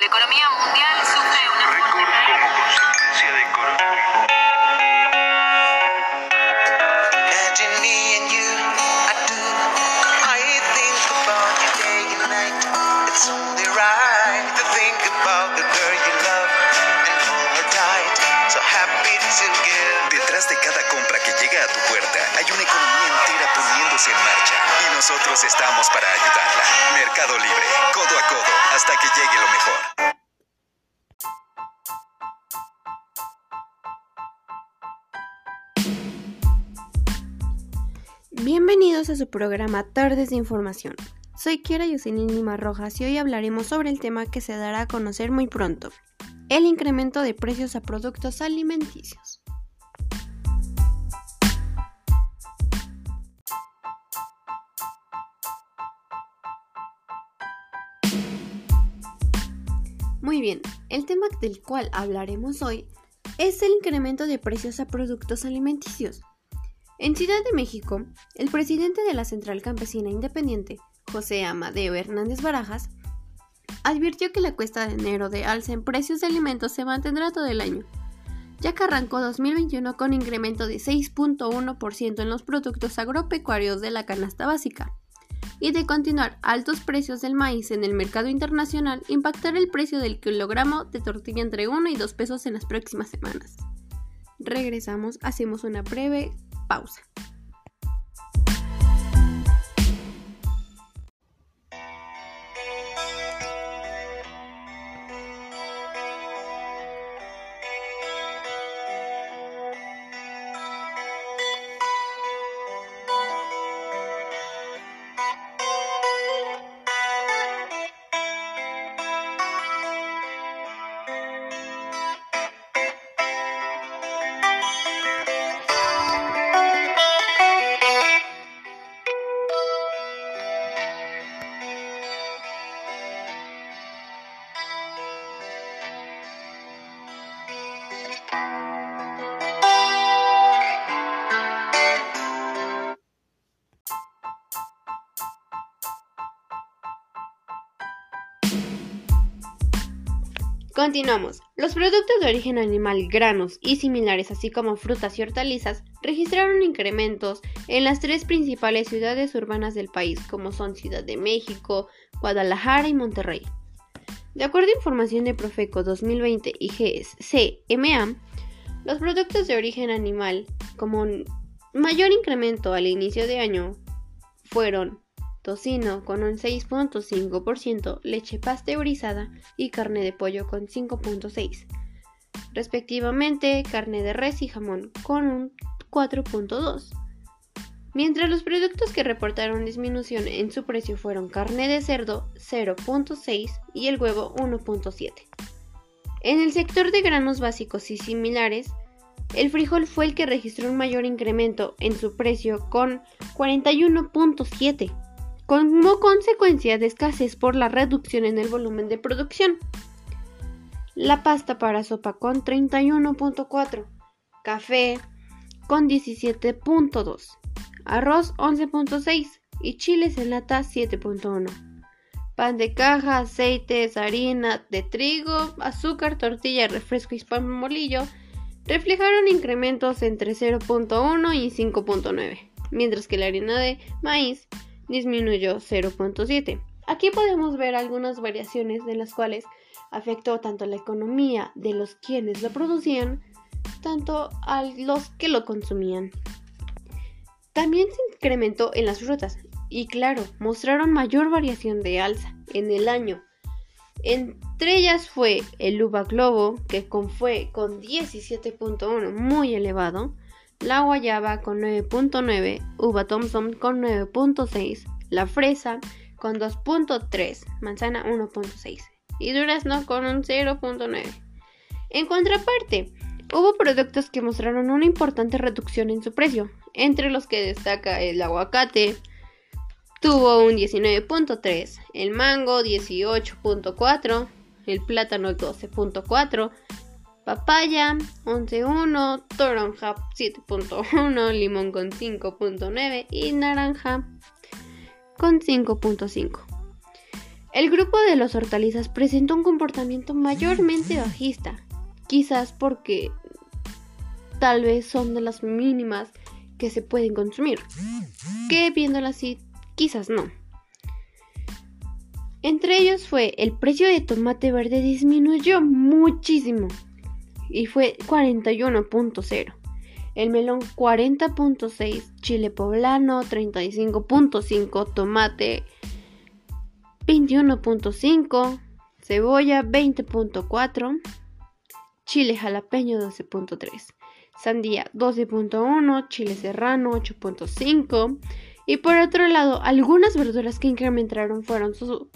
La economía mundial sufre una Récord como consecuencia de coronavirus. Imagine me and you, I do. I think about you day and night. It's only right to think about the girl you love and hold her tight. So happy together. Detrás de cada compra que llega a tu puerta hay una economía en marcha y nosotros estamos para ayudarla. Mercado Libre, codo a codo, hasta que llegue lo mejor. Bienvenidos a su programa Tardes de Información. Soy Kiera Yoselin Lima Rojas y hoy hablaremos sobre el tema que se dará a conocer muy pronto, el incremento de precios a productos alimenticios. Muy bien, el tema del cual hablaremos hoy es el incremento de precios a productos alimenticios. En Ciudad de México, el presidente de la Central Campesina Independiente, José Amadeo Hernández Barajas, advirtió que la cuesta de enero de alza en precios de alimentos se mantendrá todo el año, ya que arrancó 2021 con incremento de 6.1% en los productos agropecuarios de la canasta básica, y de continuar altos precios del maíz en el mercado internacional, impactará el precio del kilogramo de tortilla entre 1 y 2 pesos en las próximas semanas. Regresamos, hacemos una breve pausa. Continuamos. Los productos de origen animal, granos y similares, así como frutas y hortalizas, registraron incrementos en las tres principales ciudades urbanas del país, como son Ciudad de México, Guadalajara y Monterrey. De acuerdo a información de Profeco 2020 y GSCMA, los productos de origen animal, como mayor incremento al inicio de año, fueron tocino con un 6.5%, leche pasteurizada y carne de pollo con 5.6%. Respectivamente, carne de res y jamón con un 4.2%. Mientras los productos que reportaron disminución en su precio fueron carne de cerdo 0.6 y el huevo 1.7. En el sector de granos básicos y similares, el frijol fue el que registró un mayor incremento en su precio con 41.7 como consecuencia de escasez por la reducción en el volumen de producción. La pasta para sopa con 31.4, café con 17.2, arroz 11.6 y chiles en lata 7.1. Pan de caja, aceites, harina de trigo, azúcar, tortilla, refresco y pan molillo reflejaron incrementos entre 0.1 y 5.9, mientras que la harina de maíz disminuyó 0.7. Aquí podemos ver algunas variaciones de las cuales afectó tanto la economía de los quienes lo producían, tanto a los que lo consumían. También se incrementó en las frutas y claro, mostraron mayor variación de alza en el año. Entre ellas fue el uva globo, que con, fue con 17.1 muy elevado, la guayaba con 9.9, uva Thompson con 9.6, la fresa con 2.3, manzana 1.6 y durazno con un 0.9. En contraparte, hubo productos que mostraron una importante reducción en su precio, entre los que destaca el aguacate, tuvo un 19.3, el mango 18.4, el plátano 12.4, papaya 11.1, toronja 7.1, limón con 5.9 y naranja con 5.5. El grupo de los hortalizas presentó un comportamiento mayormente bajista, quizás porque tal vez son de las mínimas que se pueden consumir, que viéndolo así, quizás no. Entre ellos fue el precio de tomate verde disminuyó muchísimo y fue 41.0. El melón 40.6, chile poblano 35.5, tomate 21.5, cebolla 20.4, chile jalapeño 12.3, sandía 12.1, chile serrano 8.5 y por otro lado algunas verduras que incrementaron fueron su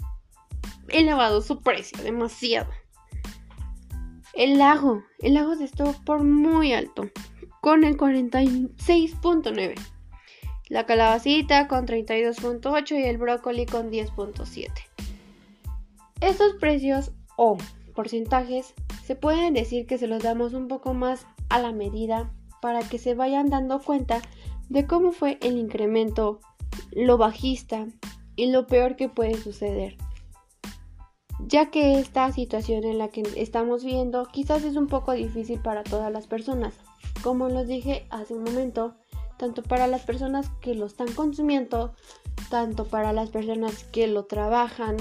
elevado su precio demasiado. El lago, el lago se estuvo por muy alto, con el 46.9. La calabacita con 32.8 y el brócoli con 10.7. Estos precios o porcentajes se pueden decir que se los damos un poco más a la medida para que se vayan dando cuenta de cómo fue el incremento, lo bajista y lo peor que puede suceder ya que esta situación en la que estamos viendo quizás es un poco difícil para todas las personas. Como los dije hace un momento, tanto para las personas que lo están consumiendo, tanto para las personas que lo trabajan,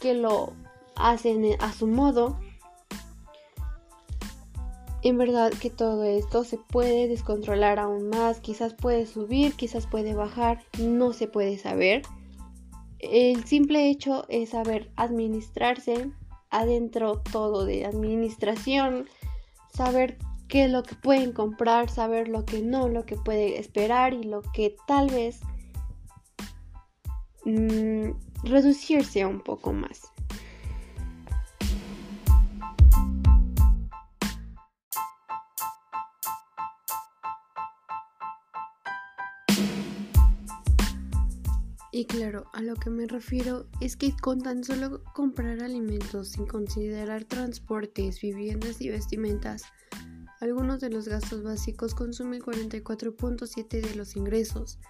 que lo hacen a su modo. En verdad que todo esto se puede descontrolar aún más, quizás puede subir, quizás puede bajar, no se puede saber el simple hecho es saber administrarse adentro todo de administración, saber qué es lo que pueden comprar, saber lo que no, lo que puede esperar y lo que tal vez mm, reducirse un poco más. Y claro, a lo que me refiero es que con tan solo comprar alimentos sin considerar transportes, viviendas y vestimentas, algunos de los gastos básicos consumen 44.7 de los ingresos.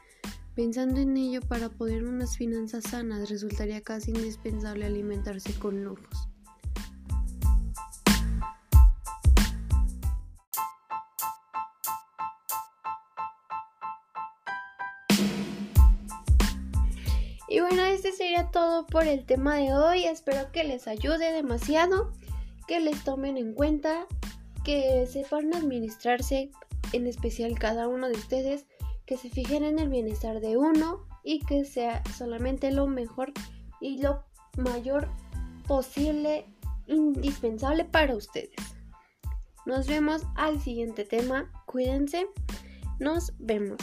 Pensando en ello, para poder unas finanzas sanas resultaría casi indispensable alimentarse con lujos. Este sería todo por el tema de hoy. Espero que les ayude demasiado, que les tomen en cuenta, que sepan administrarse, en especial cada uno de ustedes, que se fijen en el bienestar de uno y que sea solamente lo mejor y lo mayor posible, indispensable para ustedes. Nos vemos al siguiente tema. Cuídense. Nos vemos.